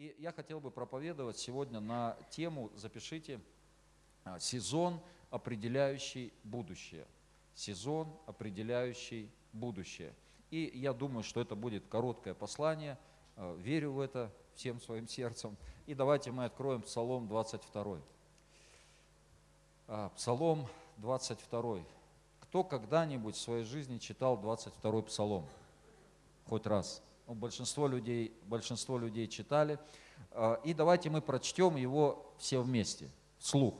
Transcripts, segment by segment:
И я хотел бы проповедовать сегодня на тему, запишите, а, сезон, определяющий будущее. Сезон, определяющий будущее. И я думаю, что это будет короткое послание, а, верю в это всем своим сердцем. И давайте мы откроем Псалом 22. А, Псалом 22. Кто когда-нибудь в своей жизни читал 22 Псалом? Хоть раз. Ну, большинство, людей, большинство людей читали. А, и давайте мы прочтем его все вместе, вслух.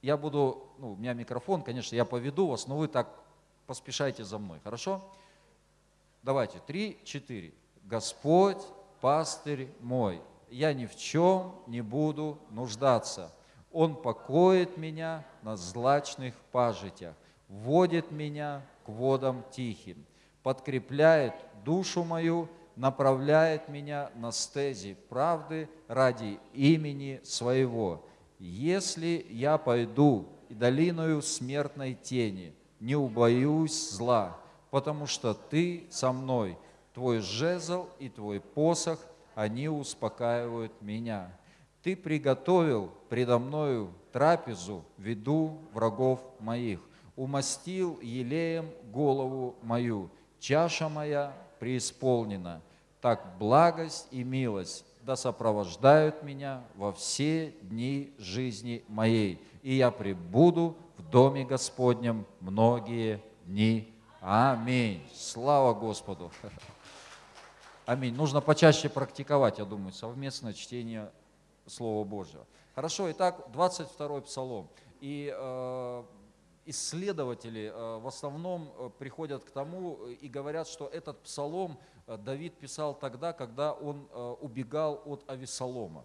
Я буду, ну, у меня микрофон, конечно, я поведу вас, но вы так поспешайте за мной, хорошо? Давайте, три, четыре. Господь, пастырь мой, я ни в чем не буду нуждаться. Он покоит меня на злачных пажитях, вводит меня к водам тихим, подкрепляет душу мою, направляет меня на стези правды ради имени своего. Если я пойду и долиною смертной тени, не убоюсь зла, потому что ты со мной, твой жезл и твой посох, они успокаивают меня. Ты приготовил предо мною трапезу виду врагов моих, умастил елеем голову мою, чаша моя преисполнена. Так благость и милость да сопровождают меня во все дни жизни моей, и я пребуду в доме Господнем многие дни. Аминь. Слава Господу. Аминь. Нужно почаще практиковать, я думаю, совместное чтение Слова Божьего. Хорошо, итак, 22-й Псалом. И э, исследователи э, в основном э, приходят к тому и говорят, что этот псалом э, Давид писал тогда, когда он убегал от Авесолома.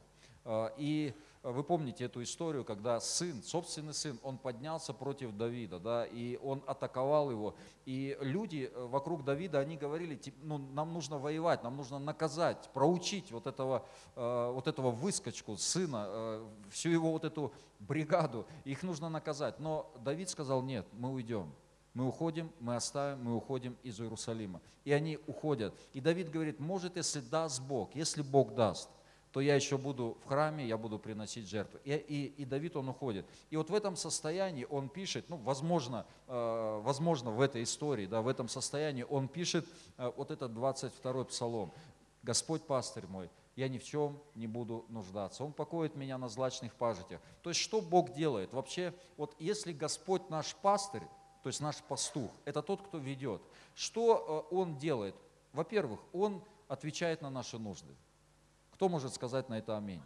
И вы помните эту историю, когда сын, собственный сын, он поднялся против Давида, да, и он атаковал его. И люди э, вокруг Давида, они говорили, ну, нам нужно воевать, нам нужно наказать, проучить вот этого, э, вот этого выскочку, сына, э, всю его вот эту бригаду, их нужно наказать. Но Давид сказал, нет, мы уйдем. Мы уходим, мы оставим, мы уходим из Иерусалима. И они уходят. И Давид говорит, может, если даст Бог, если Бог даст, то я еще буду в храме, я буду приносить жертву. И, и, и Давид, он уходит. И вот в этом состоянии он пишет, ну, возможно, э, возможно в этой истории, да, в этом состоянии он пишет э, вот этот 22-й псалом. «Господь пастырь мой, я ни в чем не буду нуждаться. Он покоит меня на злачных пажитях». То есть что Бог делает? Вообще, вот если Господь наш пастырь, то есть наш пастух, это тот, кто ведет, что э, Он делает? Во-первых, Он отвечает на наши нужды. Кто может сказать на это аминь?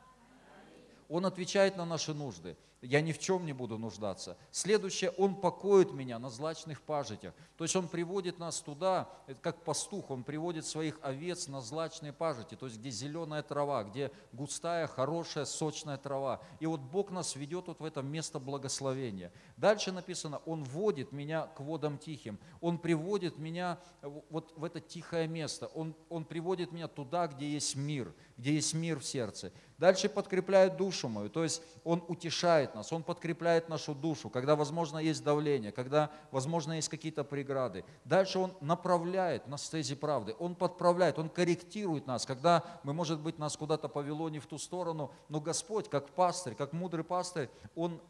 Он отвечает на наши нужды. Я ни в чем не буду нуждаться. Следующее, Он покоит меня на злачных пажитях. То есть Он приводит нас туда, как пастух, Он приводит своих овец на злачные пажити, то есть где зеленая трава, где густая, хорошая, сочная трава. И вот Бог нас ведет вот в это место благословения. Дальше написано, Он водит меня к водам тихим. Он приводит меня вот в это тихое место. Он, он приводит меня туда, где есть мир, где есть мир в сердце. Дальше подкрепляет душу мою, то есть Он утешает нас, Он подкрепляет нашу душу, когда, возможно, есть давление, когда, возможно, есть какие-то преграды. Дальше Он направляет на стези правды, Он подправляет, Он корректирует нас, когда мы, может быть, нас куда-то повело не в ту сторону, но Господь, как пастырь, как мудрый пастырь, Он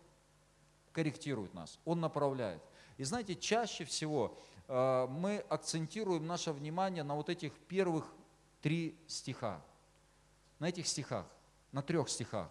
корректирует нас, Он направляет. И знаете, чаще всего э, мы акцентируем наше внимание на вот этих первых три стиха, на этих стихах на трех стихах.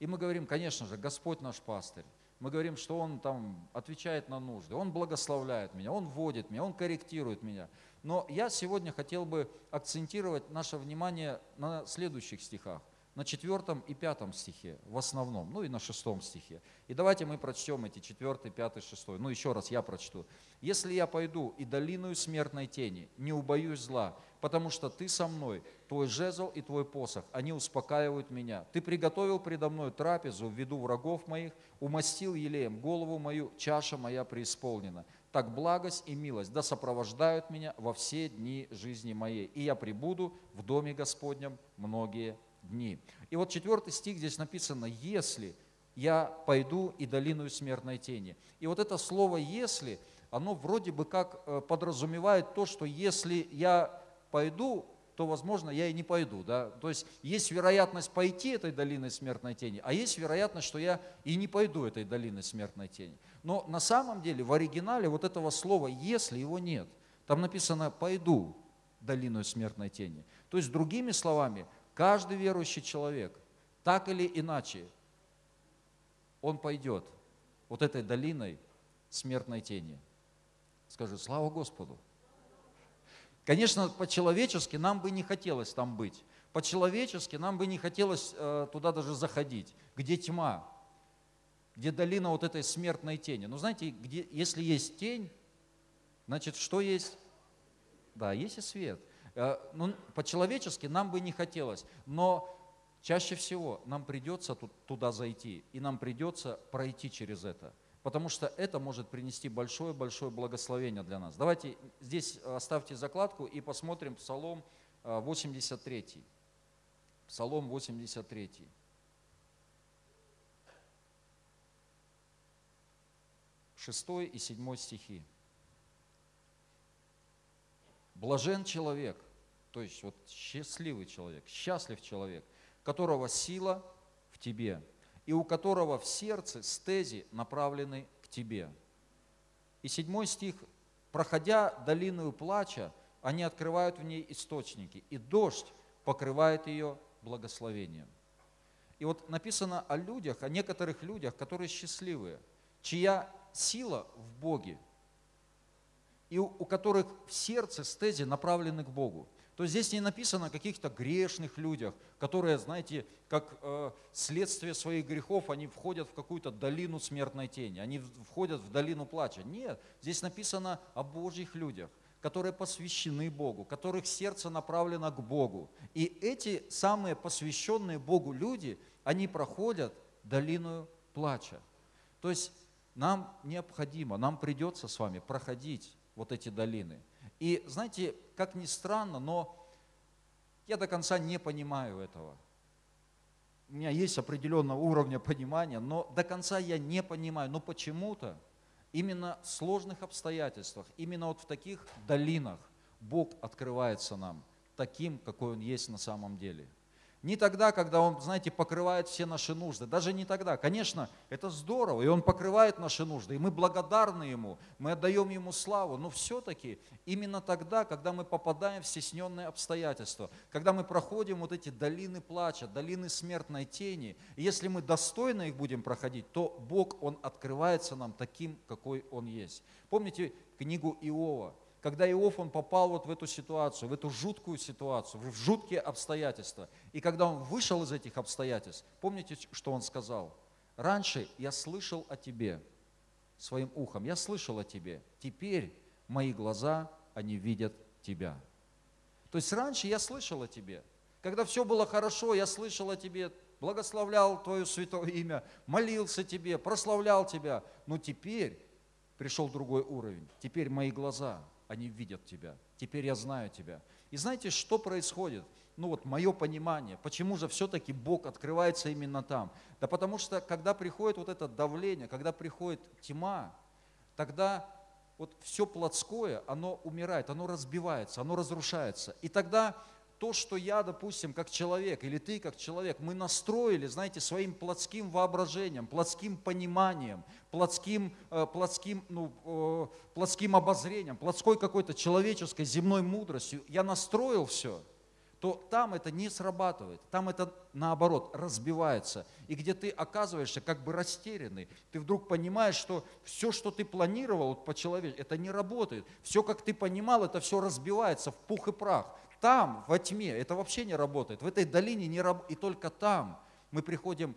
И мы говорим, конечно же, Господь наш пастырь. Мы говорим, что Он там отвечает на нужды, Он благословляет меня, Он вводит меня, Он корректирует меня. Но я сегодня хотел бы акцентировать наше внимание на следующих стихах на четвертом и пятом стихе в основном, ну и на шестом стихе. И давайте мы прочтем эти четвертый, пятый, шестой. Ну еще раз я прочту. «Если я пойду и долиною смертной тени, не убоюсь зла, потому что ты со мной, твой жезл и твой посох, они успокаивают меня. Ты приготовил предо мной трапезу в виду врагов моих, умастил елеем голову мою, чаша моя преисполнена. Так благость и милость да сопровождают меня во все дни жизни моей, и я прибуду в доме Господнем многие дни. И вот четвертый стих здесь написано, если я пойду и долину смертной тени. И вот это слово «если», оно вроде бы как э, подразумевает то, что если я пойду, то, возможно, я и не пойду. Да? То есть есть вероятность пойти этой долиной смертной тени, а есть вероятность, что я и не пойду этой долиной смертной тени. Но на самом деле в оригинале вот этого слова «если» его нет. Там написано «пойду долиной смертной тени». То есть, другими словами, каждый верующий человек, так или иначе, он пойдет вот этой долиной смертной тени. Скажи, слава Господу. Конечно, по-человечески нам бы не хотелось там быть. По-человечески нам бы не хотелось э, туда даже заходить, где тьма, где долина вот этой смертной тени. Но знаете, где, если есть тень, значит, что есть? Да, есть и свет. Э, ну, по-человечески нам бы не хотелось, но чаще всего нам придется тут, туда зайти, и нам придется пройти через это потому что это может принести большое-большое благословение для нас. Давайте здесь оставьте закладку и посмотрим Псалом 83. Э, Псалом 83. Шестой и седьмой стихи. Блажен человек, то есть вот счастливый человек, счастлив человек, которого сила в тебе, и у которого в сердце стези направлены к тебе. И седьмой стих, проходя долину плача, они открывают в ней источники, и дождь покрывает ее благословением. И вот написано о людях, о некоторых людях, которые счастливые, чья сила в Боге – и у, которых в сердце стези направлены к Богу. То есть здесь не написано о каких-то грешных людях, которые, знаете, как э, следствие своих грехов, они входят в какую-то долину смертной тени, они входят в долину плача. Нет, здесь написано о Божьих людях, которые посвящены Богу, которых сердце направлено к Богу. И эти самые посвященные Богу люди, они проходят долину плача. То есть нам необходимо, нам придется с вами проходить вот эти долины. И знаете, как ни странно, но я до конца не понимаю этого. У меня есть определенного уровня понимания, но до конца я не понимаю. Но почему-то именно в сложных обстоятельствах, именно вот в таких долинах Бог открывается нам таким, какой Он есть на самом деле – не тогда, когда Он, знаете, покрывает все наши нужды. Даже не тогда. Конечно, это здорово, и Он покрывает наши нужды, и мы благодарны Ему, мы отдаем Ему славу. Но все-таки именно тогда, когда мы попадаем в стесненные обстоятельства, когда мы проходим вот эти долины плача, долины смертной тени, и если мы достойно их будем проходить, то Бог, Он открывается нам таким, какой Он есть. Помните книгу Иова? Когда Иов, он попал вот в эту ситуацию, в эту жуткую ситуацию, в жуткие обстоятельства. И когда он вышел из этих обстоятельств, помните, что он сказал? Раньше я слышал о тебе своим ухом, я слышал о тебе. Теперь мои глаза, они видят тебя. То есть раньше я слышал о тебе. Когда все было хорошо, я слышал о тебе, благословлял Твое святое имя, молился тебе, прославлял тебя. Но теперь пришел другой уровень. Теперь мои глаза, они видят тебя. Теперь я знаю тебя. И знаете, что происходит? Ну вот мое понимание, почему же все-таки Бог открывается именно там? Да потому что, когда приходит вот это давление, когда приходит тьма, тогда вот все плотское, оно умирает, оно разбивается, оно разрушается. И тогда то, что я, допустим, как человек, или ты как человек, мы настроили, знаете, своим плотским воображением, плотским пониманием, плотским, э, плотским, ну, э, плотским обозрением, плотской какой-то человеческой земной мудростью, я настроил все, то там это не срабатывает, там это наоборот разбивается. И где ты оказываешься как бы растерянный, ты вдруг понимаешь, что все, что ты планировал по человеку, это не работает. Все, как ты понимал, это все разбивается в пух и прах. Там, во тьме, это вообще не работает. В этой долине не работает. И только там мы приходим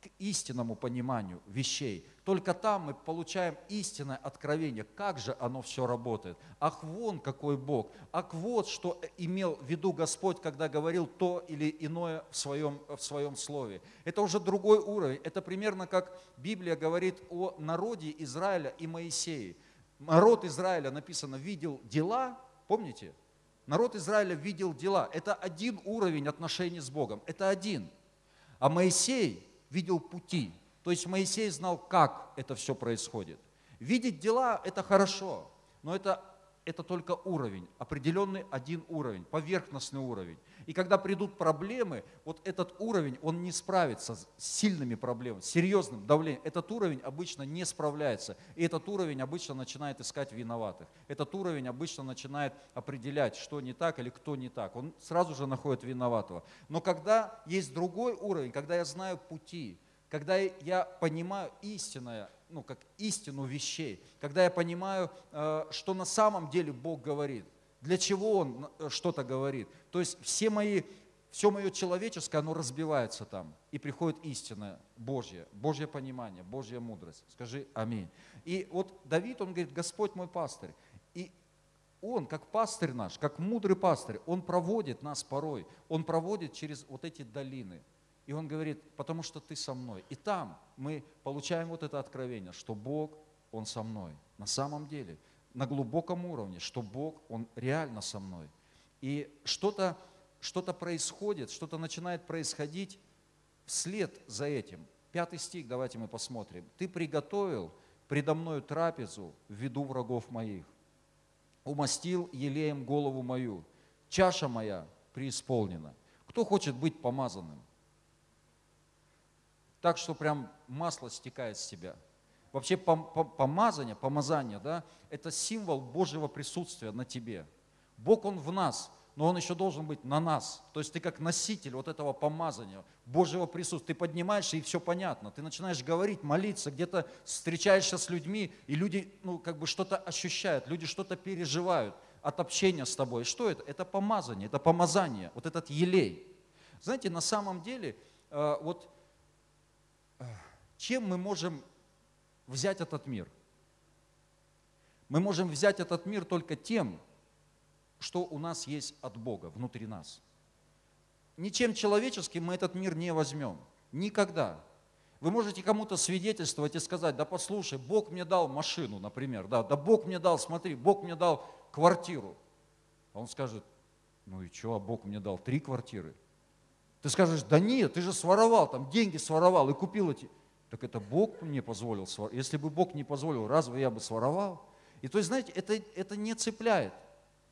к истинному пониманию вещей. Только там мы получаем истинное откровение, как же оно все работает. Ах, вон какой Бог. Ах, вот что имел в виду Господь, когда говорил то или иное в своем, в своем слове. Это уже другой уровень. Это примерно как Библия говорит о народе Израиля и Моисее. Народ Израиля, написано, видел дела, помните? Народ Израиля видел дела. Это один уровень отношений с Богом. Это один. А Моисей видел пути. То есть Моисей знал, как это все происходит. Видеть дела – это хорошо, но это, это только уровень, определенный один уровень, поверхностный уровень. И когда придут проблемы, вот этот уровень, он не справится с сильными проблемами, с серьезным давлением. Этот уровень обычно не справляется. И этот уровень обычно начинает искать виноватых. Этот уровень обычно начинает определять, что не так или кто не так. Он сразу же находит виноватого. Но когда есть другой уровень, когда я знаю пути, когда я понимаю истинное, ну, как истину вещей, когда я понимаю, э, что на самом деле Бог говорит, для чего Он э, что-то говорит. То есть все мои, все мое человеческое, оно разбивается там, и приходит истина Божья, Божье понимание, Божья мудрость. Скажи аминь. И вот Давид, он говорит, Господь мой пастырь. И он, как пастырь наш, как мудрый пастырь, он проводит нас порой, он проводит через вот эти долины – и он говорит, потому что ты со мной. И там мы получаем вот это откровение, что Бог, Он со мной. На самом деле, на глубоком уровне, что Бог, Он реально со мной. И что-то что происходит, что-то начинает происходить вслед за этим. Пятый стих, давайте мы посмотрим. «Ты приготовил предо мною трапезу в виду врагов моих, умастил елеем голову мою, чаша моя преисполнена». Кто хочет быть помазанным? так, что прям масло стекает с тебя. Вообще помазание, помазание, да, это символ Божьего присутствия на тебе. Бог, Он в нас, но Он еще должен быть на нас. То есть ты как носитель вот этого помазания, Божьего присутствия. Ты поднимаешься, и все понятно. Ты начинаешь говорить, молиться, где-то встречаешься с людьми, и люди ну, как бы что-то ощущают, люди что-то переживают от общения с тобой. Что это? Это помазание, это помазание, вот этот елей. Знаете, на самом деле, э, вот чем мы можем взять этот мир? Мы можем взять этот мир только тем, что у нас есть от Бога внутри нас. Ничем человеческим мы этот мир не возьмем. Никогда. Вы можете кому-то свидетельствовать и сказать, да послушай, Бог мне дал машину, например, да, да Бог мне дал, смотри, Бог мне дал квартиру. А он скажет, ну и что, а Бог мне дал три квартиры. Ты скажешь, да нет, ты же своровал, там деньги своровал и купил эти. Так это Бог мне позволил своровать. Если бы Бог не позволил, разве я бы своровал? И то есть, знаете, это, это не цепляет.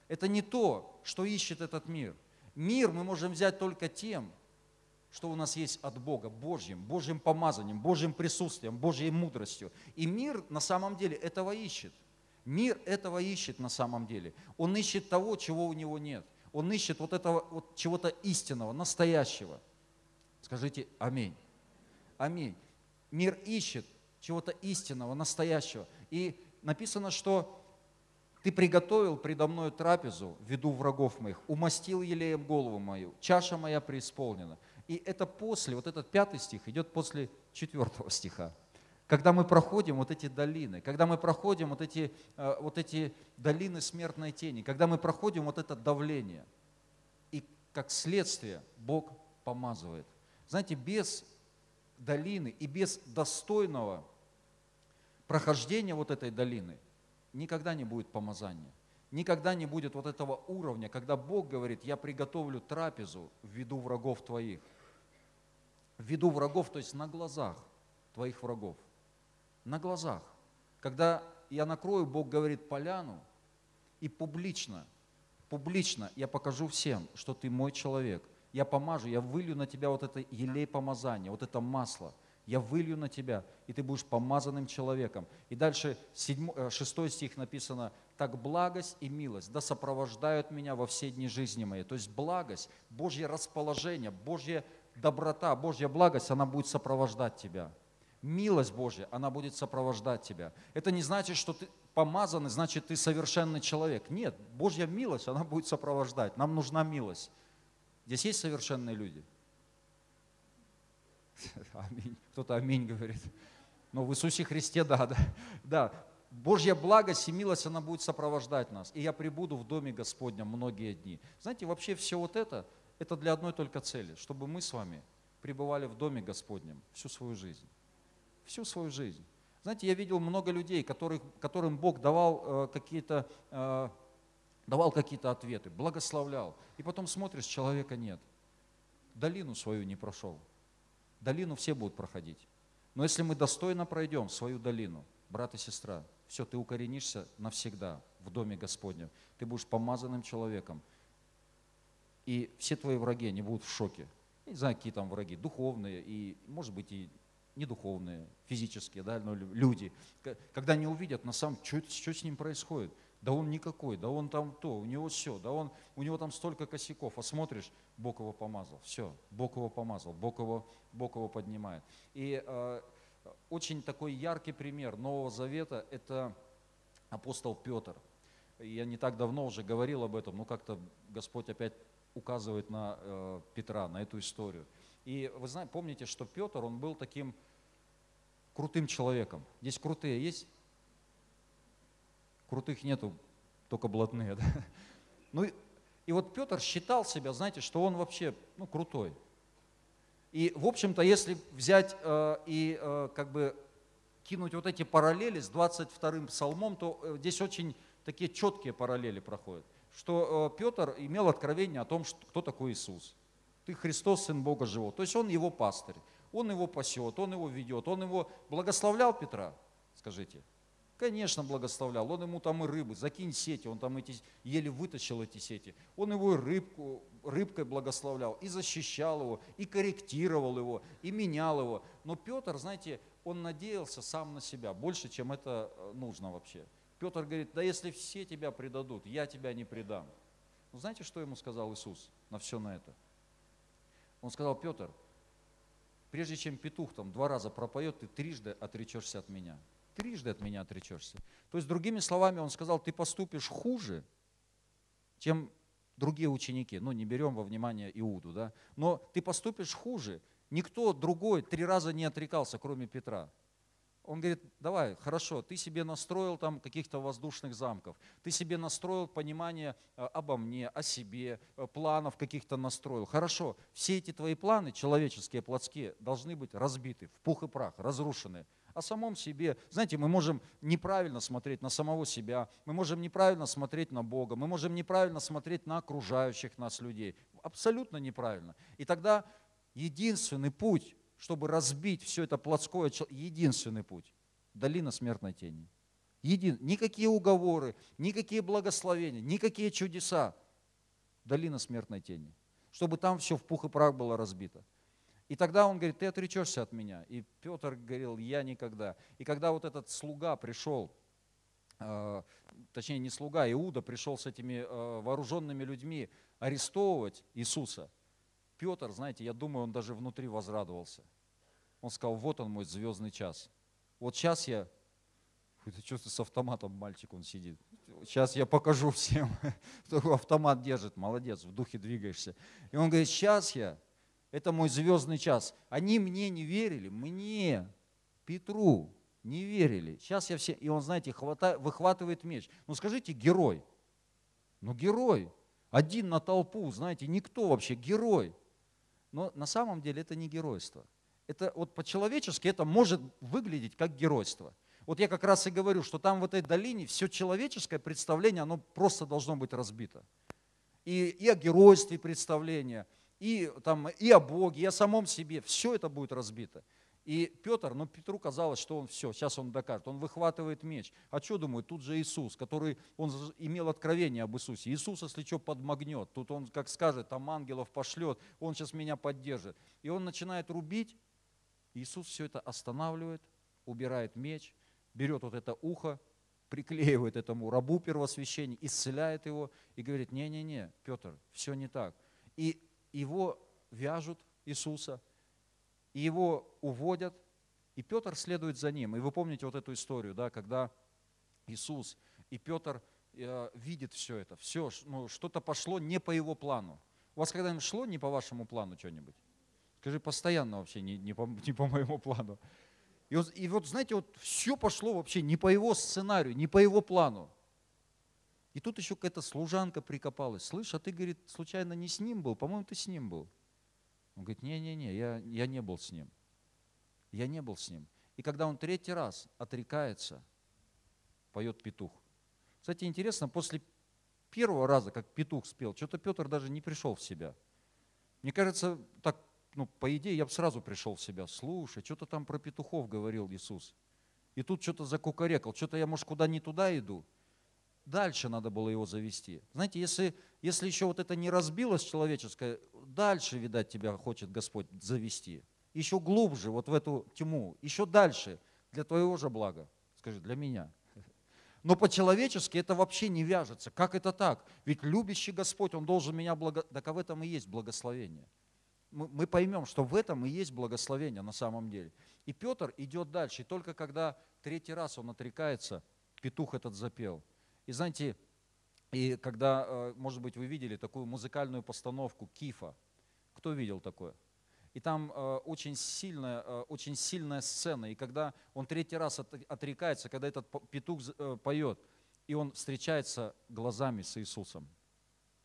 Это не то, что ищет этот мир. Мир мы можем взять только тем, что у нас есть от Бога, Божьим, Божьим помазанием, Божьим присутствием, Божьей мудростью. И мир на самом деле этого ищет. Мир этого ищет на самом деле. Он ищет того, чего у него нет. Он ищет вот этого вот чего-то истинного, настоящего. Скажите аминь. Аминь. Мир ищет чего-то истинного, настоящего. И написано, что ты приготовил предо мною трапезу в виду врагов моих, умастил елеем голову мою, чаша моя преисполнена. И это после, вот этот пятый стих идет после четвертого стиха. Когда мы проходим вот эти долины, когда мы проходим вот эти, э, вот эти долины смертной тени, когда мы проходим вот это давление, и как следствие Бог помазывает. Знаете, без долины и без достойного прохождения вот этой долины никогда не будет помазания. Никогда не будет вот этого уровня, когда Бог говорит, я приготовлю трапезу в виду врагов твоих. В виду врагов, то есть на глазах твоих врагов на глазах. Когда я накрою, Бог говорит, поляну, и публично, публично я покажу всем, что ты мой человек. Я помажу, я вылью на тебя вот это елей помазания, вот это масло. Я вылью на тебя, и ты будешь помазанным человеком. И дальше 7, 6 э, стих написано, так благость и милость да сопровождают меня во все дни жизни моей. То есть благость, Божье расположение, Божья доброта, Божья благость, она будет сопровождать тебя милость Божья, она будет сопровождать тебя. Это не значит, что ты помазанный, значит, ты совершенный человек. Нет, Божья милость, она будет сопровождать. Нам нужна милость. Здесь есть совершенные люди? Аминь. Кто-то аминь говорит. Но в Иисусе Христе, да, да. Да, Божья благость и милость, она будет сопровождать нас. И я прибуду в Доме Господнем многие дни. Знаете, вообще все вот это, это для одной только цели, чтобы мы с вами пребывали в Доме Господнем всю свою жизнь всю свою жизнь. Знаете, я видел много людей, которых, которым Бог давал э, какие-то э, давал какие-то ответы, благословлял. И потом смотришь, человека нет. Долину свою не прошел. Долину все будут проходить. Но если мы достойно пройдем свою долину, брат и сестра, все, ты укоренишься навсегда в Доме Господнем. Ты будешь помазанным человеком. И все твои враги, они будут в шоке. Не знаю, какие там враги, духовные и, может быть, и не духовные, физические, да, но люди. Когда они увидят, на самом что, что с ним происходит – да он никакой, да он там то, у него все, да он, у него там столько косяков, а смотришь, Бог его помазал, все, Бог его помазал, Бог его, Бог его поднимает. И э, очень такой яркий пример Нового Завета – это апостол Петр. Я не так давно уже говорил об этом, но как-то Господь опять указывает на э, Петра, на эту историю. И вы знаете, помните, что Петр, он был таким крутым человеком. Здесь крутые есть? Крутых нету, только блатные. Да? Ну и, и вот Петр считал себя, знаете, что он вообще ну, крутой. И, в общем-то, если взять э, и э, как бы кинуть вот эти параллели с 22-м псалмом, то э, здесь очень такие четкие параллели проходят. Что э, Петр имел откровение о том, что, кто такой Иисус. Ты Христос, Сын Бога Живого. То есть он его пастырь, он его пасет, он его ведет, он его благословлял Петра, скажите. Конечно, благословлял. Он ему там и рыбы, закинь сети, он там эти, еле вытащил эти сети. Он его и рыбку, рыбкой благословлял, и защищал его, и корректировал его, и менял его. Но Петр, знаете, он надеялся сам на себя, больше, чем это э, нужно вообще. Петр говорит, да если все тебя предадут, я тебя не предам. Ну, знаете, что ему сказал Иисус на все на это? Он сказал, Петр, прежде чем петух там два раза пропоет, ты трижды отречешься от меня трижды от меня отречешься. То есть, другими словами, он сказал, ты поступишь хуже, чем другие ученики. Ну, не берем во внимание Иуду, да. Но ты поступишь хуже. Никто другой три раза не отрекался, кроме Петра. Он говорит, давай, хорошо, ты себе настроил там каких-то воздушных замков, ты себе настроил понимание э, обо мне, о себе, э, планов каких-то настроил. Хорошо, все эти твои планы, человеческие, плотские, должны быть разбиты в пух и прах, разрушены о самом себе. Знаете, мы можем неправильно смотреть на самого себя, мы можем неправильно смотреть на Бога, мы можем неправильно смотреть на окружающих нас людей. Абсолютно неправильно. И тогда единственный путь, чтобы разбить все это плотское, единственный путь – долина смертной тени. Един... Никакие уговоры, никакие благословения, никакие чудеса. Долина смертной тени. Чтобы там все в пух и прах было разбито. И тогда он говорит, ты отречешься от меня. И Петр говорил, я никогда. И когда вот этот слуга пришел, э, точнее не слуга, Иуда пришел с этими э, вооруженными людьми арестовывать Иисуса, Петр, знаете, я думаю, он даже внутри возрадовался. Он сказал, вот он мой звездный час. Вот сейчас я, это что с автоматом мальчик он сидит. Сейчас я покажу всем, кто автомат держит, молодец, в духе двигаешься. И он говорит, сейчас я это мой звездный час. Они мне не верили, мне, Петру, не верили. Сейчас я все... И он, знаете, хвата, выхватывает меч. Ну скажите, герой. Ну герой. Один на толпу, знаете, никто вообще, герой. Но на самом деле это не геройство. Это вот по-человечески это может выглядеть как геройство. Вот я как раз и говорю, что там в этой долине все человеческое представление, оно просто должно быть разбито. И, и о геройстве представление – и, там, и о Боге, и о самом себе. Все это будет разбито. И Петр, ну Петру казалось, что он все, сейчас он докажет. Он выхватывает меч. А что думает? Тут же Иисус, который, он имел откровение об Иисусе. Иисус, если что, подмагнет. Тут он, как скажет, там ангелов пошлет, он сейчас меня поддержит. И он начинает рубить. Иисус все это останавливает, убирает меч, берет вот это ухо, приклеивает этому рабу первосвященника, исцеляет его и говорит, не-не-не, Петр, все не так. И его вяжут, Иисуса, и его уводят, и Петр следует за ним. И вы помните вот эту историю, да, когда Иисус и Петр э, видит все это, все, ну, что-то пошло не по его плану. У вас когда-нибудь шло не по вашему плану что-нибудь? Скажи, постоянно вообще не, не, по, не по моему плану. И вот, и вот, знаете, вот все пошло вообще не по его сценарию, не по его плану. И тут еще какая-то служанка прикопалась. Слышь, а ты, говорит, случайно не с ним был? По-моему, ты с ним был. Он говорит, не-не-не, я, я не был с ним. Я не был с ним. И когда он третий раз отрекается, поет петух. Кстати, интересно, после первого раза, как петух спел, что-то Петр даже не пришел в себя. Мне кажется, так, ну, по идее, я бы сразу пришел в себя. Слушай, что-то там про петухов говорил Иисус. и тут что-то закукарекал, что-то я, может, куда не туда иду. Дальше надо было его завести. Знаете, если, если еще вот это не разбилось человеческое, дальше, видать, тебя хочет Господь завести. Еще глубже, вот в эту тьму, еще дальше, для твоего же блага. Скажи, для меня. Но по-человечески это вообще не вяжется. Как это так? Ведь любящий Господь, Он должен меня благо... Так а в этом и есть благословение. Мы, мы поймем, что в этом и есть благословение на самом деле. И Петр идет дальше. И только когда третий раз он отрекается, петух этот запел. И знаете, и когда, э, может быть, вы видели такую музыкальную постановку Кифа. Кто видел такое? И там э, очень, сильная, э, очень сильная сцена. И когда он третий раз отрекается, когда этот петух поет, и он встречается глазами с Иисусом.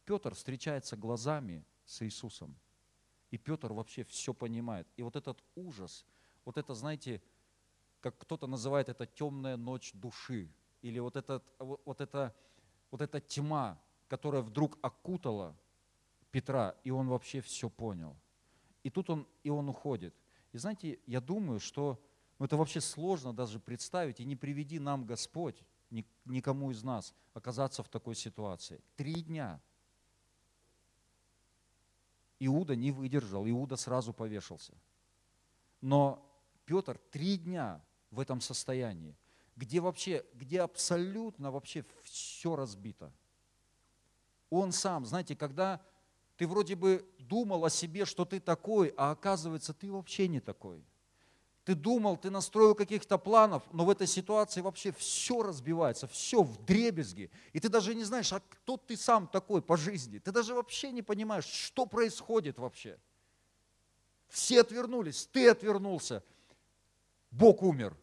Петр встречается глазами с Иисусом. И Петр вообще все понимает. И вот этот ужас, вот это, знаете, как кто-то называет это темная ночь души, или вот, этот, вот, это, вот эта тьма, которая вдруг окутала Петра, и он вообще все понял. И тут он, и он уходит. И знаете, я думаю, что ну, это вообще сложно даже представить, и не приведи нам Господь, никому из нас, оказаться в такой ситуации. Три дня. Иуда не выдержал, Иуда сразу повешался. Но Петр три дня в этом состоянии, где вообще, где абсолютно вообще все разбито. Он сам, знаете, когда ты вроде бы думал о себе, что ты такой, а оказывается, ты вообще не такой. Ты думал, ты настроил каких-то планов, но в этой ситуации вообще все разбивается, все в дребезги. И ты даже не знаешь, а кто ты сам такой по жизни. Ты даже вообще не понимаешь, что происходит вообще. Все отвернулись, ты отвернулся. Бог умер.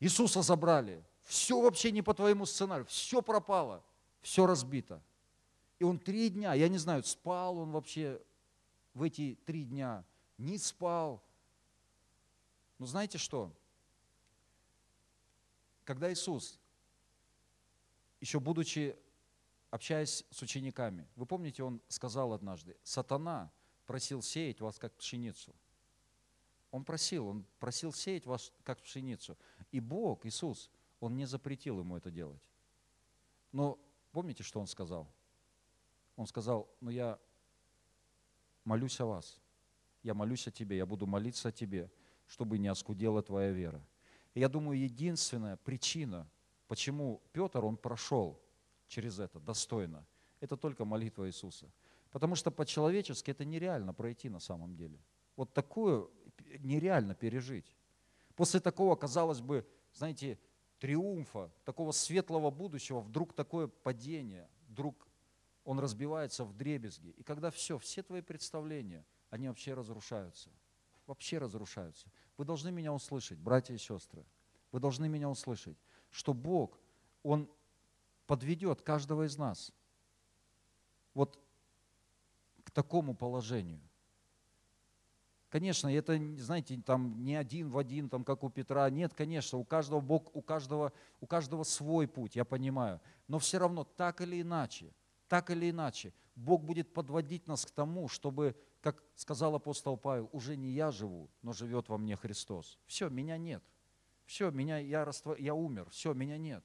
Иисуса забрали. Все вообще не по твоему сценарию. Все пропало. Все разбито. И он три дня, я не знаю, спал он вообще в эти три дня, не спал. Но знаете что? Когда Иисус, еще будучи, общаясь с учениками, вы помните, он сказал однажды, сатана просил сеять вас как пшеницу. Он просил, он просил сеять вас как пшеницу. И Бог, Иисус, он не запретил ему это делать. Но помните, что он сказал? Он сказал, ну я молюсь о вас, я молюсь о тебе, я буду молиться о тебе, чтобы не оскудела твоя вера. И я думаю, единственная причина, почему Петр, он прошел через это достойно, это только молитва Иисуса. Потому что по-человечески это нереально пройти на самом деле. Вот такое нереально пережить. После такого, казалось бы, знаете, триумфа, такого светлого будущего, вдруг такое падение, вдруг он разбивается в дребезги. И когда все, все твои представления, они вообще разрушаются. Вообще разрушаются. Вы должны меня услышать, братья и сестры. Вы должны меня услышать, что Бог, Он подведет каждого из нас вот к такому положению. Конечно, это, знаете, там не один в один, там, как у Петра. Нет, конечно, у каждого Бог, у каждого, у каждого свой путь, я понимаю. Но все равно, так или иначе – так или иначе, Бог будет подводить нас к тому, чтобы, как сказал апостол Павел, уже не я живу, но живет во мне Христос. Все, меня нет. Все, меня, я, раствор, я умер, все, меня нет.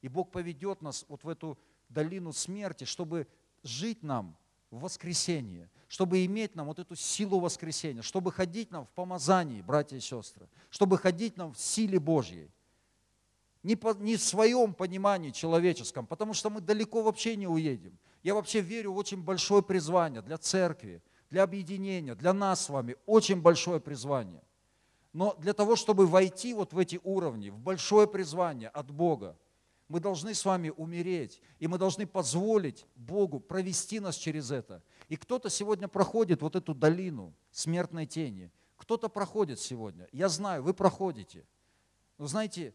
И Бог поведет нас вот в эту долину смерти, чтобы жить нам в воскресенье, чтобы иметь нам вот эту силу воскресения, чтобы ходить нам в помазании, братья и сестры, чтобы ходить нам в силе Божьей не, по, не в своем понимании человеческом, потому что мы далеко вообще не уедем. Я вообще верю в очень большое призвание для церкви, для объединения, для нас с вами, очень большое призвание. Но для того, чтобы войти вот в эти уровни, в большое призвание от Бога, мы должны с вами умереть, и мы должны позволить Богу провести нас через это. И кто-то сегодня проходит вот эту долину смертной тени, кто-то проходит сегодня. Я знаю, вы проходите. Но знаете,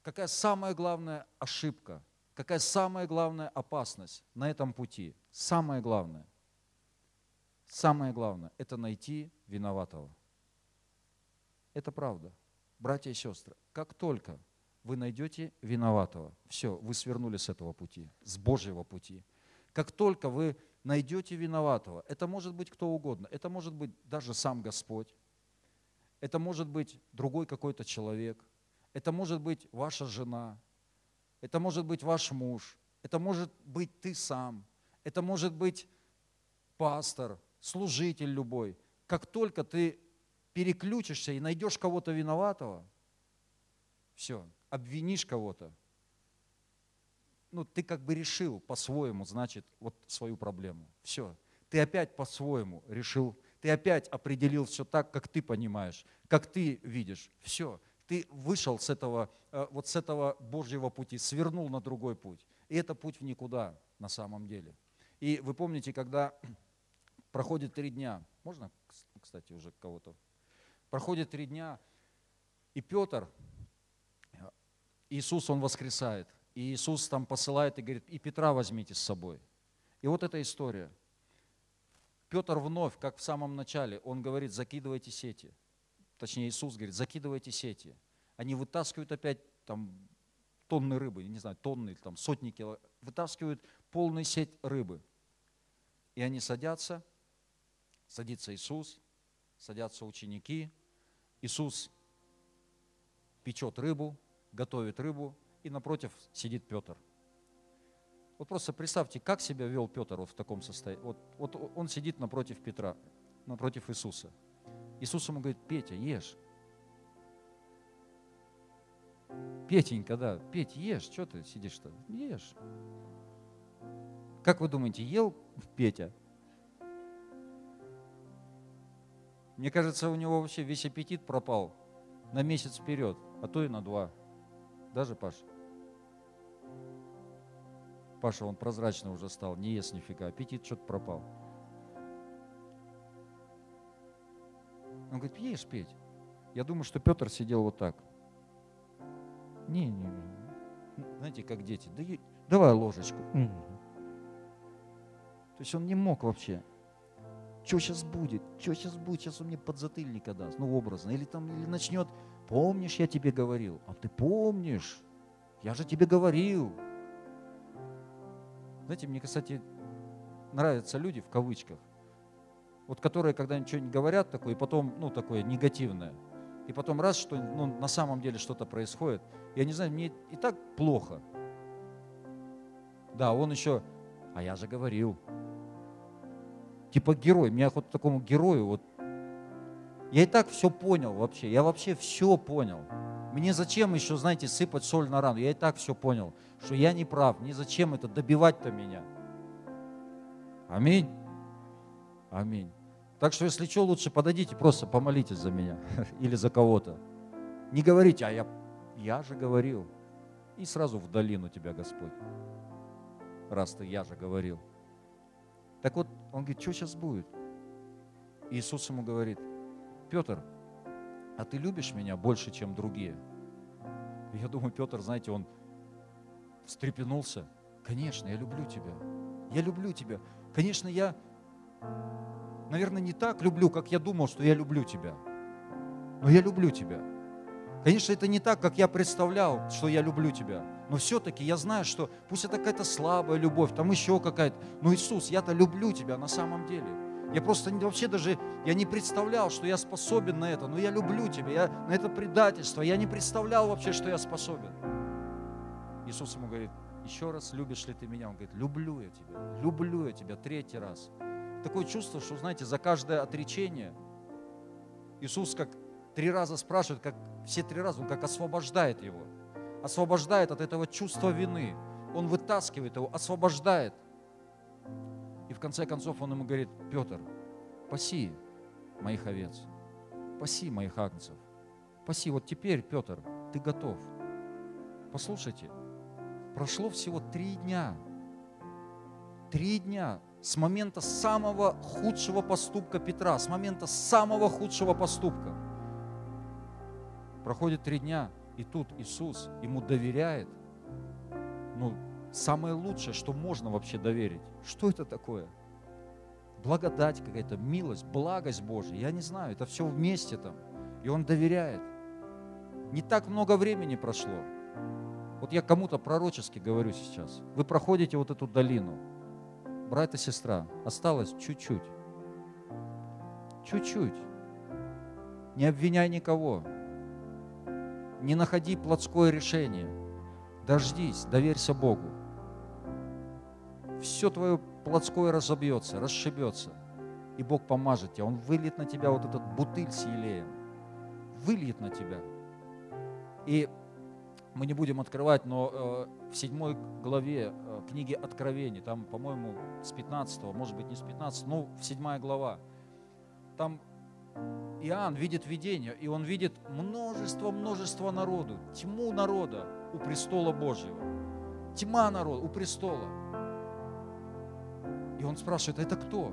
какая самая главная ошибка, какая самая главная опасность на этом пути. Самое главное, самое главное – это найти виноватого. Это правда. Братья и сестры, как только вы найдете виноватого, все, вы свернули с этого пути, с Божьего пути. Как только вы найдете виноватого, это может быть кто угодно, это может быть даже сам Господь, это может быть другой какой-то человек – Это может быть ваша жена, это может быть ваш муж, это может быть ты сам, это может быть пастор, служитель любой. Как только ты переключишься и найдешь кого-то виноватого, все, обвинишь кого-то, ну, ты как бы решил по-своему, значит, вот свою проблему. Все. Ты опять по-своему решил, ты опять определил все так, как ты понимаешь, как ты видишь. Все. Ты вышел с этого, э, вот с этого Божьего пути, свернул на другой путь. И это путь в никуда на самом деле. И вы помните, когда проходит три дня, можно, кстати, уже кого-то, проходит три дня, и Петр, Иисус, Он воскресает. И Иисус там посылает и говорит, и Петра возьмите с собой. И вот эта история. Петр вновь, как в самом начале, он говорит, закидывайте сети. Точнее, Иисус говорит, закидывайте сети. Они вытаскивают опять там тонны рыбы, не знаю, тонны, там сотни кило, вытаскивают полную сеть рыбы. И они садятся, садится Иисус, садятся ученики, Иисус печет рыбу, готовит рыбу, и напротив сидит Петр. Вот просто представьте, как себя вел Петр вот в таком состоянии. Вот, вот он сидит напротив Петра, напротив Иисуса. Иисус ему говорит, Петя, ешь. Петенька, да, Петь, ешь, что ты сидишь-то? Ешь. Как вы думаете, ел Петя? Мне кажется, у него вообще весь аппетит пропал на месяц вперед, а то и на два. Даже, Паша? Паша, он прозрачный уже стал, не ест нифига, аппетит что-то пропал. Он говорит, ешь, Петь. Я думаю, что Петр сидел вот так. Не, не, не. Знаете, как дети. Да, давай ложечку. Угу. То есть он не мог вообще. Что сейчас будет? Что сейчас будет? Сейчас он мне подзатыльника даст. Ну, образно. Или там или начнет. Помнишь, я тебе говорил? А ты помнишь? Я же тебе говорил. Знаете, мне, кстати, нравятся люди в кавычках, вот которые когда-нибудь что-нибудь говорят такое, и потом, ну, такое негативное, и потом раз, что ну, на самом деле что-то происходит, я не знаю, мне и так плохо. Да, он еще, а я же говорил. Типа герой, меня хоть такому герою, вот, я и так все понял вообще, я вообще все понял. Мне зачем еще, знаете, сыпать соль на рану? Я и так все понял, что я не прав. Мне зачем это добивать-то меня? Аминь. Аминь. Так что, если что, лучше подойдите, просто помолитесь за меня или за кого-то. Не говорите, а я, я же говорил. И сразу в долину тебя Господь. Раз ты я же говорил. Так вот, он говорит, что сейчас будет? Иисус ему говорит, Петр, а ты любишь меня больше, чем другие? я думаю, Петр, знаете, он встрепенулся. Конечно, я люблю тебя. Я люблю тебя. Конечно, я, наверное, не так люблю, как я думал, что я люблю тебя. Но я люблю тебя. Конечно, это не так, как я представлял, что я люблю тебя. Но все-таки я знаю, что пусть это какая-то слабая любовь, там еще какая-то. Но Иисус, я-то люблю тебя на самом деле. Я просто вообще даже, я не представлял, что я способен на это. Но я люблю тебя, я на это предательство. Я не представлял вообще, что я способен. Иисус ему говорит, еще раз, любишь ли ты меня? Он говорит, люблю я тебя, люблю я тебя третий раз. Такое чувство, что, знаете, за каждое отречение Иисус как три раза спрашивает, как все три раза, он как освобождает его. Освобождает от этого чувства вины. Он вытаскивает его, освобождает. В конце концов он ему говорит, Петр, паси моих овец, паси моих агнцев, паси. Вот теперь, Петр, ты готов. Послушайте, прошло всего три дня. Три дня с момента самого худшего поступка Петра, с момента самого худшего поступка. Проходит три дня, и тут Иисус ему доверяет, ну, самое лучшее, что можно вообще доверить. Что это такое? Благодать какая-то, милость, благость Божья. Я не знаю, это все вместе там. И он доверяет. Не так много времени прошло. Вот я кому-то пророчески говорю сейчас. Вы проходите вот эту долину. Брат и сестра, осталось чуть-чуть. Чуть-чуть. Не обвиняй никого. не находи плотское решение. Дождись, доверься Богу. Все твое плотское разобьется, расшибется. И Бог помажет тебя. Он выльет на тебя вот этот бутыль с елеем. Выльет на тебя. И мы не будем открывать, но э, в седьмой главе э, книги Откровений, там, по-моему, с 15, может быть, не с 15, но в седьмая глава, там Иоанн видит видение, и он видит множество-множество народу, тьму народа у престола Божьего. Тьма народа у престола. И он спрашивает, это кто?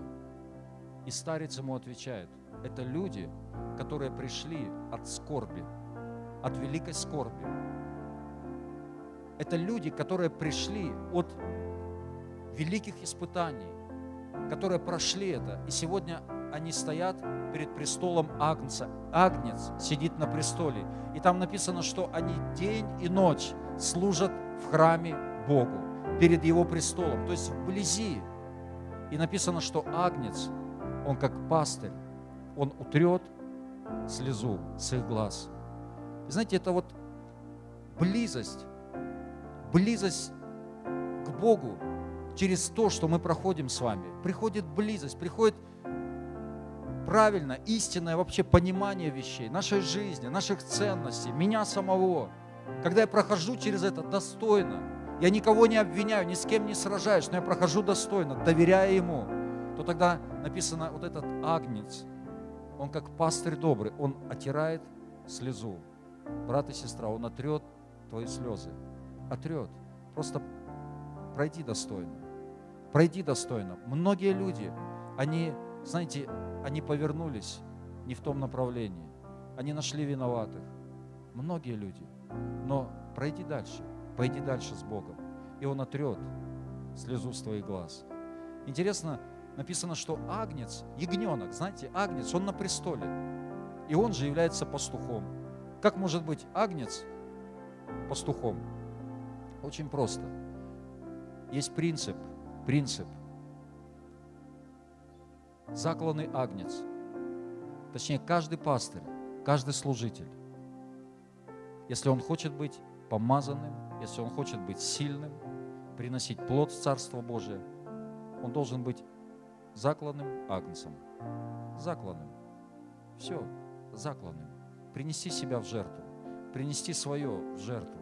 И старец ему отвечает, это люди, которые пришли от скорби, от великой скорби. Это люди, которые пришли от великих испытаний, которые прошли это. И сегодня они стоят перед престолом Агнца. Агнец сидит на престоле. И там написано, что они день и ночь служат в храме Богу, перед Его престолом, то есть вблизи. И написано, что Агнец, он как пастырь, он утрет слезу с их глаз. И знаете, это вот близость, близость к Богу через то, что мы проходим с вами. Приходит близость, приходит правильно, истинное вообще понимание вещей, нашей жизни, наших ценностей, меня самого. Когда я прохожу через это достойно, я никого не обвиняю, ни с кем не сражаюсь, но я прохожу достойно, доверяя Ему, то тогда написано вот этот агнец, он как пастырь добрый, он отирает слезу. Брат и сестра, он отрет твои слезы. Отрет. Просто пройди достойно. Пройди достойно. Многие люди, они, знаете, они повернулись не в том направлении. Они нашли виноватых. Многие люди. Но пройди дальше. Пойди дальше с Богом. И Он отрет слезу с твоих глаз. Интересно, написано, что агнец, ягненок, знаете, агнец, он на престоле. И он же является пастухом. Как может быть агнец пастухом? Очень просто. Есть принцип, принцип – закланный агнец. Точнее, каждый пастырь, каждый служитель, если он хочет быть помазанным, если он хочет быть сильным, приносить плод в Царство Божие, он должен быть закланным агнцем. Закланным. Все, закланным. Принести себя в жертву. Принести свое в жертву.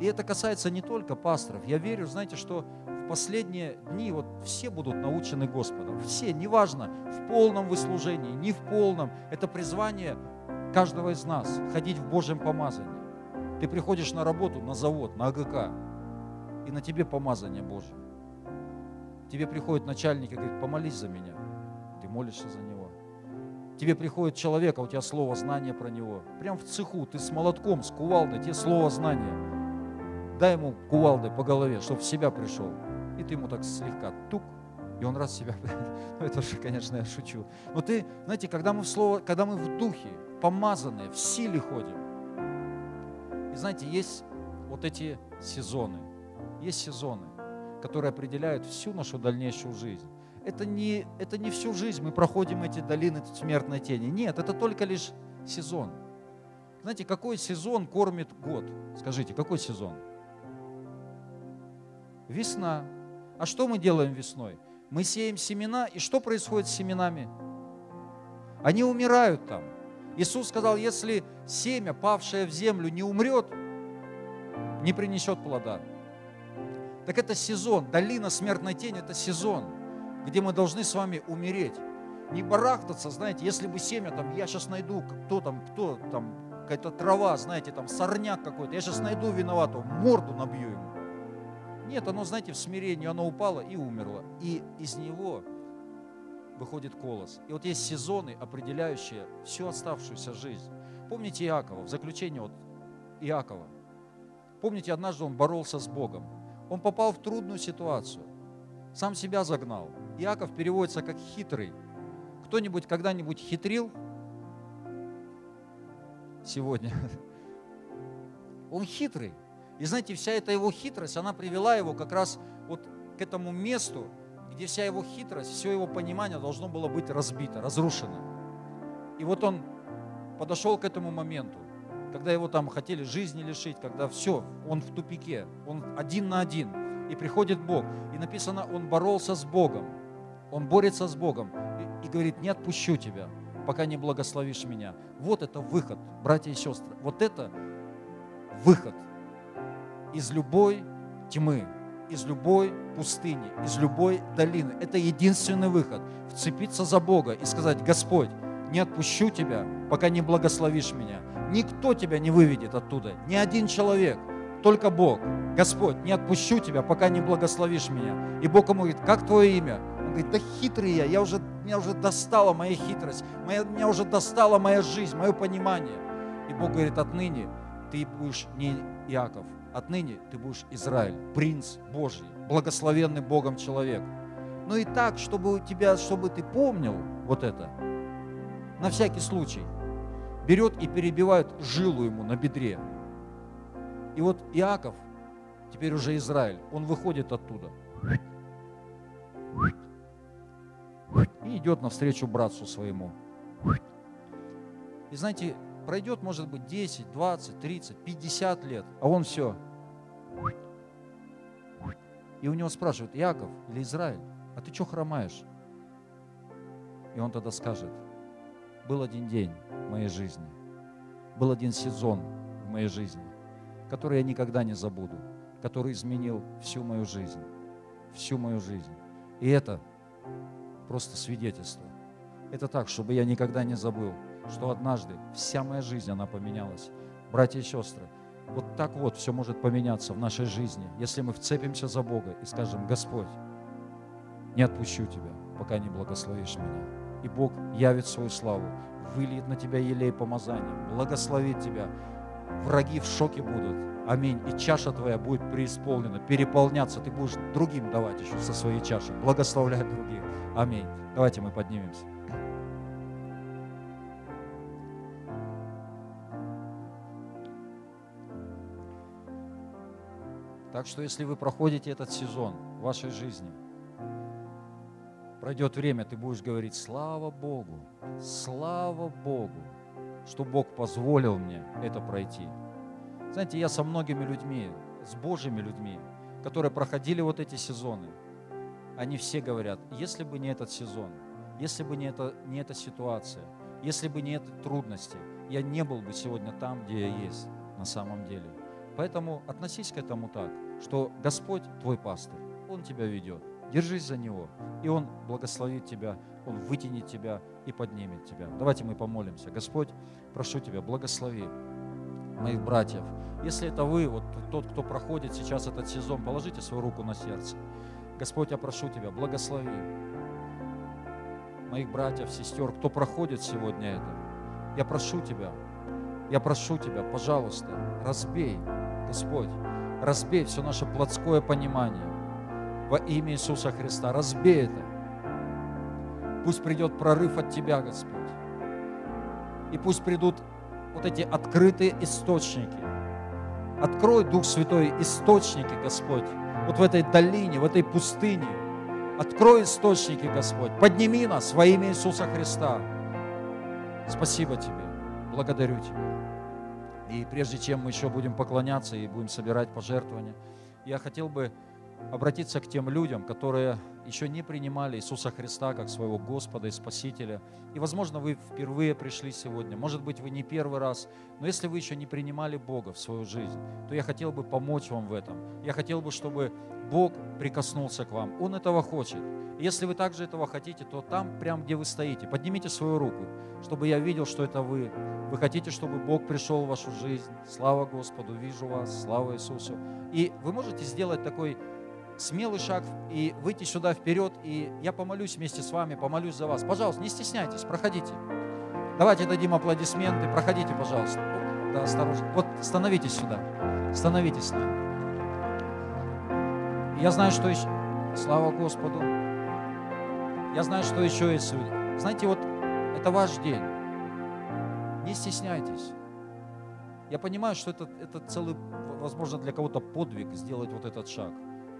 И это касается не только пасторов. Я верю, знаете, что в последние дни вот все будут научены Господом. Все, неважно, в полном выслужении, не в полном. Это призвание каждого из нас ходить в Божьем помазании. Ты приходишь на работу, на завод, на АГК, и на тебе помазание Божье. Тебе приходит начальник и говорит, помолись за меня. Ты молишься за него. Тебе приходит человек, а у тебя слово знание про него. Прям в цеху, ты с молотком, с кувалдой, тебе слово знание. Дай ему кувалдой по голове, чтобы в себя пришел и ты ему так слегка тук, и он раз себя... ну, это же, конечно, я шучу. Но ты, знаете, когда мы в слово, когда мы в духе, помазанные, в силе ходим, и знаете, есть вот эти сезоны, есть сезоны, которые определяют всю нашу дальнейшую жизнь. Это не, это не всю жизнь мы проходим эти долины смертной тени. Нет, это только лишь сезон. Знаете, какой сезон кормит год? Скажите, какой сезон? Весна. А что мы делаем весной? Мы сеем семена, и что происходит с семенами? Они умирают там. Иисус сказал, если семя, павшее в землю, не умрет, не принесет плода. Так это сезон, долина смертной тени – это сезон, где мы должны с вами умереть. Не барахтаться, знаете, если бы семя там, я сейчас найду, кто там, кто там, какая-то трава, знаете, там сорняк какой-то, я сейчас найду виноватого, морду набью ему. Нет, оно, знаете, в смирении, оно упало и умерло. И из него выходит колос. И вот есть сезоны, определяющие всю оставшуюся жизнь. Помните Иакова, в заключение вот Иакова. Помните, однажды он боролся с Богом. Он попал в трудную ситуацию. Сам себя загнал. Иаков переводится как хитрый. Кто-нибудь когда-нибудь хитрил? Сегодня. Он хитрый. И знаете, вся эта его хитрость, она привела его как раз вот к этому месту, где вся его хитрость, все его понимание должно было быть разбито, разрушено. И вот он подошел к этому моменту. когда его там хотели жизни лишить, когда все, он в тупике, он один на один. И приходит Бог. И написано, он боролся с Богом. Он борется с Богом и, и говорит, не отпущу тебя, пока не благословишь меня. Вот это выход, братья и сестры. Вот это выход из любой тьмы, из любой пустыни, из любой долины. Это единственный выход. Вцепиться за Бога и сказать, Господь, не отпущу тебя, пока не благословишь меня. Никто тебя не выведет оттуда, ни один человек, только Бог. Господь, не отпущу тебя, пока не благословишь меня. И Бог ему говорит, как твое имя? Он говорит, да хитрый я, я уже, меня уже достала моя хитрость, моя, меня уже достала моя жизнь, мое понимание. И Бог говорит, отныне ты будешь не Иаков, отныне ты будешь Израиль, принц Божий, благословенный Богом человек. Ну и так, чтобы у тебя, чтобы ты помнил вот это, на всякий случай, берет и перебивает жилу ему на бедре. И вот Иаков, теперь уже Израиль, он выходит оттуда и идет навстречу братцу своему. И знаете, пройдет, может быть, 10, 20, 30, 50 лет, а он все. И у него спрашивают, Иаков или Израиль, а ты что хромаешь? И он тогда скажет, был один день в моей жизни, был один сезон в моей жизни, который я никогда не забуду, который изменил всю мою жизнь, всю мою жизнь. И это просто свидетельство. Это так, чтобы я никогда не забыл, что однажды вся моя жизнь, она поменялась. Братья и сестры, вот так вот все может поменяться в нашей жизни, если мы вцепимся за Бога и скажем, Господь, не отпущу Тебя, пока не благословишь меня. И Бог явит свою славу, выльет на тебя елей помазания, благословит тебя. Враги в шоке будут. Аминь. И чаша твоя будет преисполнена, переполняться. Ты будешь другим давать еще со своей чашей, благословлять других. Аминь. Давайте мы поднимемся. Так что если вы проходите этот сезон в вашей жизни, пройдет время, ты будешь говорить, слава Богу, слава Богу, что Бог позволил мне это пройти. Знаете, я со многими людьми, с Божьими людьми, которые проходили вот эти сезоны, они все говорят, если бы не этот сезон, если бы не, это, не эта ситуация, если бы не эти трудности, я не был бы сегодня там, где я есть на самом деле. Поэтому относись к этому так, что Господь твой пастырь, Он тебя ведет. Держись за Него, и Он благословит тебя, Он вытянет тебя и поднимет тебя. Давайте мы помолимся. Господь, прошу Тебя, благослови моих братьев. Если это вы, вот тот, кто проходит сейчас этот сезон, положите свою руку на сердце. Господь, я прошу Тебя, благослови моих братьев, сестер, кто проходит сегодня это. Я прошу Тебя, я прошу Тебя, пожалуйста, разбей, Господь, разбей все наше плотское понимание во имя Иисуса Христа. Разбей это. Пусть придет прорыв от Тебя, Господь. И пусть придут вот эти открытые источники. Открой, Дух Святой, источники, Господь, вот в этой долине, в этой пустыне. Открой источники, Господь. Подними нас во имя Иисуса Христа. Спасибо Тебе. Благодарю Тебя. И прежде чем мы еще будем поклоняться и будем собирать пожертвования, я хотел бы обратиться к тем людям, которые еще не принимали Иисуса Христа как своего Господа и Спасителя. И, возможно, вы впервые пришли сегодня, может быть, вы не первый раз, но если вы еще не принимали Бога в свою жизнь, то я хотел бы помочь вам в этом. Я хотел бы, чтобы Бог прикоснулся к вам. Он этого хочет. И если вы также этого хотите, то там, прямо где вы стоите, поднимите свою руку, чтобы я видел, что это вы. Вы хотите, чтобы Бог пришел в вашу жизнь. Слава Господу, вижу вас, слава Иисусу. И вы можете сделать такой смелый шаг и выйти сюда вперед, и я помолюсь вместе с вами, помолюсь за вас. Пожалуйста, не стесняйтесь, проходите. Давайте дадим аплодисменты, проходите, пожалуйста. Да, осторожно. Вот становитесь сюда, становитесь с. Я знаю, что еще... Слава Господу. Я знаю, что еще есть люди. Знаете, вот это ваш день. Не стесняйтесь. Я понимаю, что это, это целый, возможно, для кого-то подвиг сделать вот этот шаг.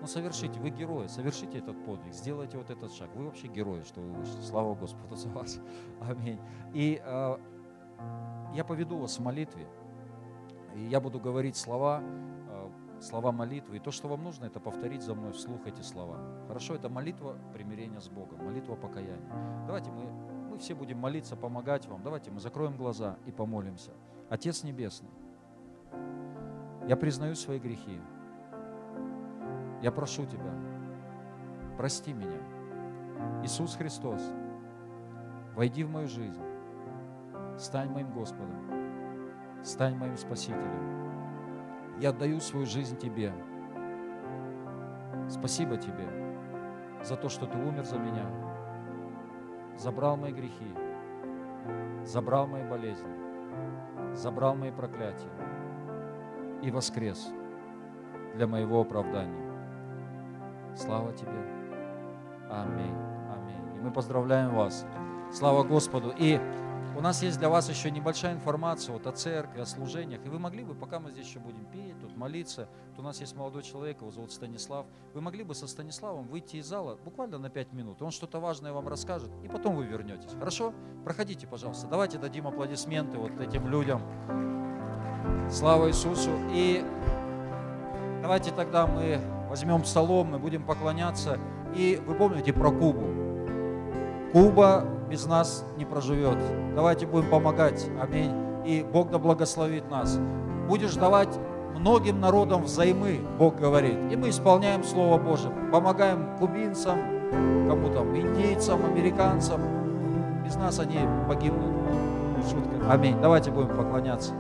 Ну, совершите, вы герои, совершите этот подвиг, сделайте вот этот шаг. Вы вообще герои, что вы вышли. Слава Господу за вас. Аминь. И э, я поведу вас в молитве. И я буду говорить слова, э, слова молитвы. И то, что вам нужно, это повторить за мной вслух эти слова. Хорошо, это молитва примирения с Богом, молитва покаяния. Давайте мы, мы все будем молиться, помогать вам. Давайте мы закроем глаза и помолимся. Отец Небесный, я признаю свои грехи. Я прошу Тебя, прости меня. Иисус Христос, войди в мою жизнь, стань моим Господом, стань моим Спасителем. Я отдаю свою жизнь Тебе. Спасибо Тебе за то, что Ты умер за меня, забрал мои грехи, забрал мои болезни, забрал мои проклятия и воскрес для моего оправдания. Слава Тебе. Аминь. Аминь. И мы поздравляем вас. Слава Господу. И у нас есть для вас еще небольшая информация вот о церкви, о служениях. И вы могли бы, пока мы здесь еще будем петь, тут молиться, то у нас есть молодой человек, его зовут Станислав. Вы могли бы со Станиславом выйти из зала буквально на 5 минут. Он что-то важное вам расскажет, и потом вы вернетесь. Хорошо? Проходите, пожалуйста. Давайте дадим аплодисменты вот этим людям. Слава Иисусу. И давайте тогда мы возьмем псалом, мы будем поклоняться. И вы помните про Кубу. Куба без нас не проживет. Давайте будем помогать. Аминь. И Бог да благословит нас. Будешь давать многим народам взаймы, Бог говорит. И мы исполняем Слово Божие. Помогаем кубинцам, кому там, индейцам, американцам. Без нас они погибнут. Шутка. Аминь. Давайте будем поклоняться.